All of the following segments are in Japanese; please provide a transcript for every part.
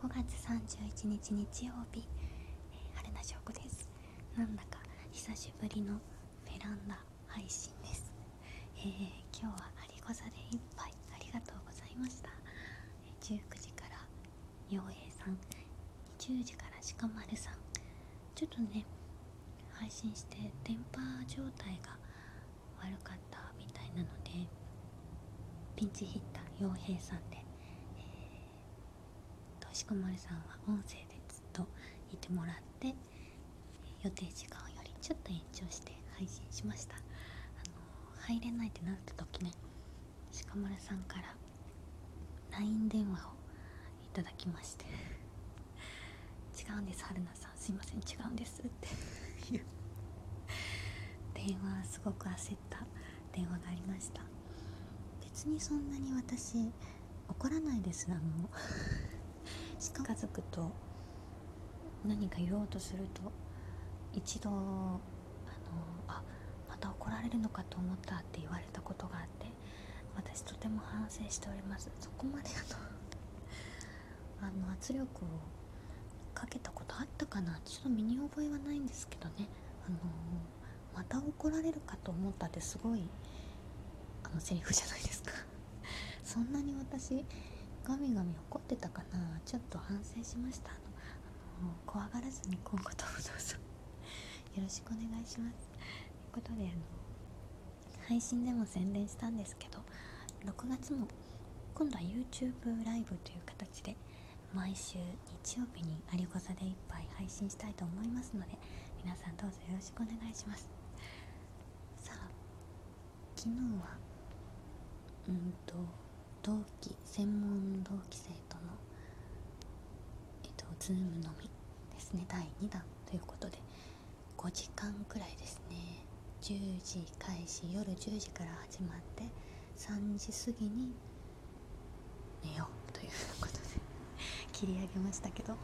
5月31日日曜日、えー、春名翔子です。なんだか久しぶりのベランダ配信です、えー、今日はアリゴザで一杯。ありがとうございました、19時から陽平さん。10時から鹿丸さん。ちょっとね配信して電波状態が悪かったみたいなのでピンチヒッター陽平さんで。しこまるさんは音声でずっといてもらって予定時間よりちょっと延長して配信しました。あの入れないってなった時ね鹿丸さんから LINE 電話をいただきまして違うんです春菜さんすいません違うんですっていう電話すごく焦った電話がありました。別にそんなに私怒らないですあの家族と何か言おうとすると一度あのあまた怒られるのかと思ったって言われたことがあって私とても反省しております。そこまであの あの圧力をかけたことあったかな？ちょっと身に覚えはないんですけどね。あのまた怒られるかと思ったってすごいあのセリフじゃないですか。そんなに私ガミガミ怒ってたかな？ちょっと反省しました。あの怖がらずに今後ともどうぞ。よろしくお願いします。ということであの配信でも宣伝したんですけど6月も今度は YouTube ライブという形で毎週日曜日に有子座で一杯配信したいと思いますので皆さんどうぞよろしくお願いします。さあ昨日はうんと同期専門同期生とのえっとズームのみですね。第2弾ということで5時間くらいですね。10時開始夜10時から始まって3時過ぎに寝ようということで 切り上げましたけど。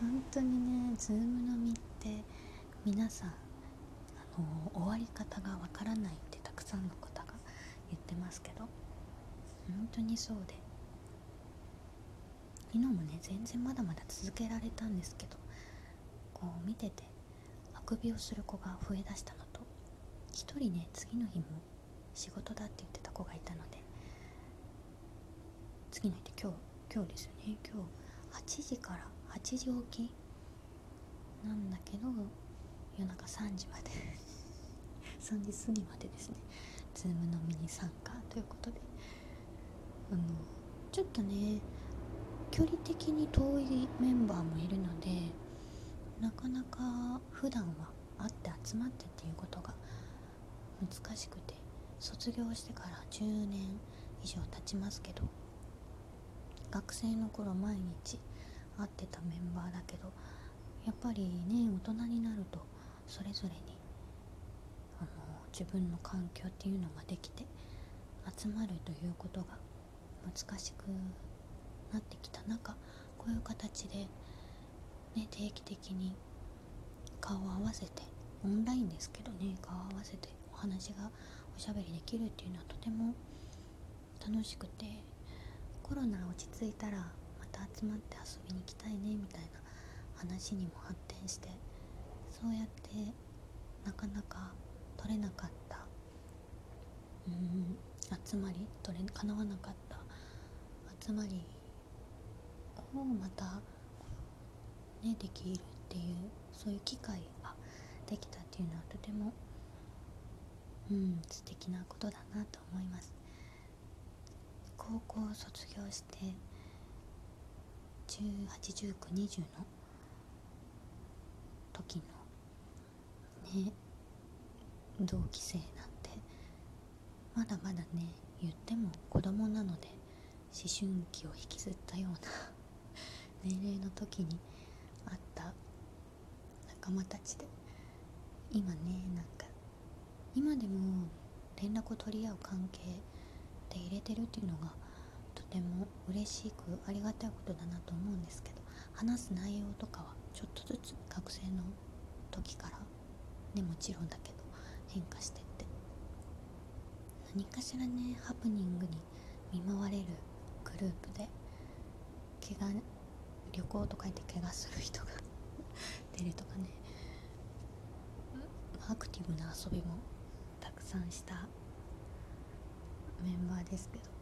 本当にねズームのみって皆さんあの終わり方がわからないってたくさんの方が言ってますけど。本当にそうで。昨日もね全然まだまだ続けられたんですけどこう見ててあくびをする子が増えだしたのと一人ね次の日も仕事だって言ってた子がいたので次の日って今日今日ですよね。今日8時から8時起きなんだけど夜中3時まで 3時過ぎまでですね。ズームのミニ参加ということであのちょっとね距離的に遠いメンバーもいるのでなかなか普段は会って集まってっていうことが難しくて卒業してから10年以上経ちますけど学生の頃毎日会ってたメンバーだけどやっぱりね大人になるとそれぞれにあの自分の環境っていうのができて集まるということが難しくなってきた中こういう形で、ね、定期的に顔を合わせてオンラインですけどね顔を合わせてお話がおしゃべりできるっていうのはとても楽しくてコロナ落ち着いたらまた集まって遊びに行きたいねみたいな話にも発展してそうやってなかなか取れなかったうん集まり取れ叶わなかった集まりをまたねできるっていうそういう機会ができたっていうのはとてもうん素敵なことだなと思います。高校を卒業して181920の時のね同期生なんてまだまだね言っても子供なので思春期を引きずったような年齢の時に会った仲間たちで今ねなんか今でも連絡を取り合う関係で入れてるっていうのがとても嬉しくありがたいことだなと思うんですけど話す内容とかはちょっとずつ学生の時からねもちろんだけど変化してって。何かしらねハプニングに見舞われるループで怪我旅行とか行って怪我する人が出るとかね。アクティブな遊びもたくさんしたメンバーですけど。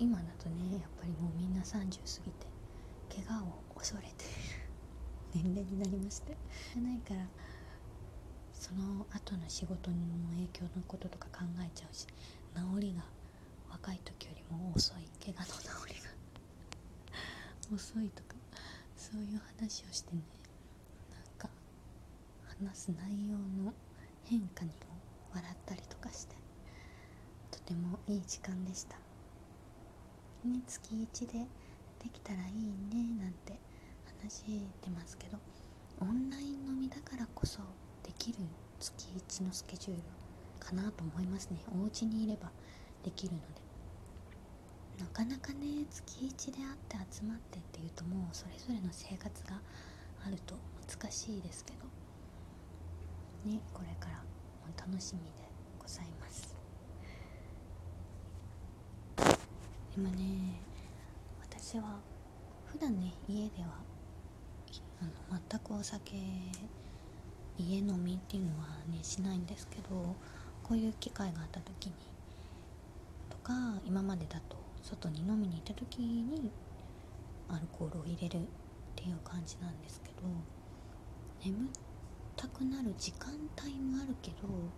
今だとねやっぱりもうみんな30過ぎて怪我を恐れている 年齢になりまして。ないからその後の仕事の影響のこととか考えちゃうし治りが若い時よりも遅い。怪我の治りが。遅いとかそういう話をしてね。なんか話す内容の変化にも笑ったりとかして。とてもいい時間でした。ね、月1でできたらいいねなんて話してますけどオンライン飲みだからこそできる月1のスケジュールかなと思いますね。お家にいればできるので。なかなかね月1で会って集まってっていうともうそれぞれの生活があると難しいですけど。ねこれからも楽しみでございます。でもね私は普段ね家ではあの全くお酒家飲みっていうのはねしないんですけどこういう機会があった時にとか今までだと外に飲みに行った時にアルコールを入れるっていう感じなんですけど眠たくなる時間帯もあるけども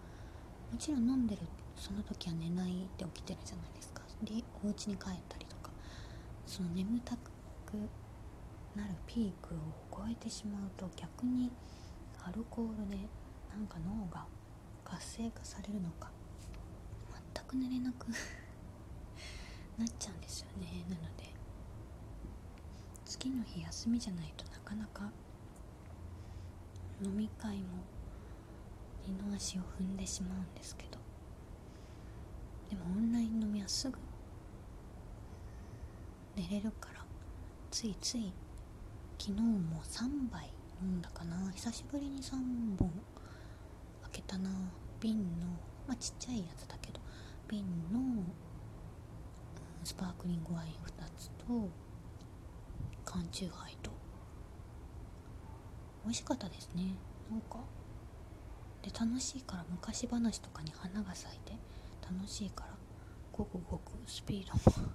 ちろん飲んでるその時は寝ないで起きてるじゃないですか。でお家に帰ったりとかその眠たくなるピークを超えてしまうと逆にアルコールでなんか脳が活性化されるのか全く寝れなくなっちゃうんですよね。なので次の日休みじゃないとなかなか飲み会も二の足を踏んでしまうんですけど。でもオンライン飲みはすぐ寝れるからついつい昨日も3杯飲んだかな。久しぶりに3本開けたな。瓶のまあちっちゃいやつだけど瓶のスパークリングワイン2つと缶チューハイと。美味しかったですね。なんかで楽しいから昔話とかに花が咲いて楽しいからごくごくスピードも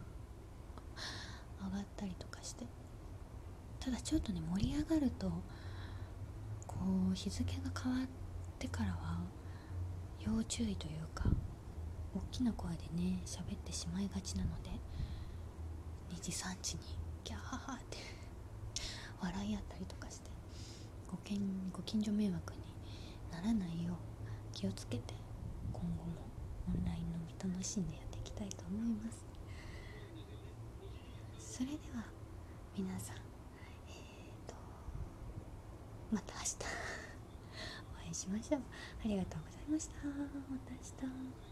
上がったりとかして。ただちょっとね盛り上がるとこう日付が変わってからは要注意というか大きな声でね喋ってしまいがちなので2時3時にギャーハーって笑い合ったりとかしてごけんご近所迷惑にならないよう気をつけて今後もオンライン飲み楽しんでやっていきたいと思います。それでは皆さんえー、とまた明日お会いしましょう。ありがとうございました。また明日。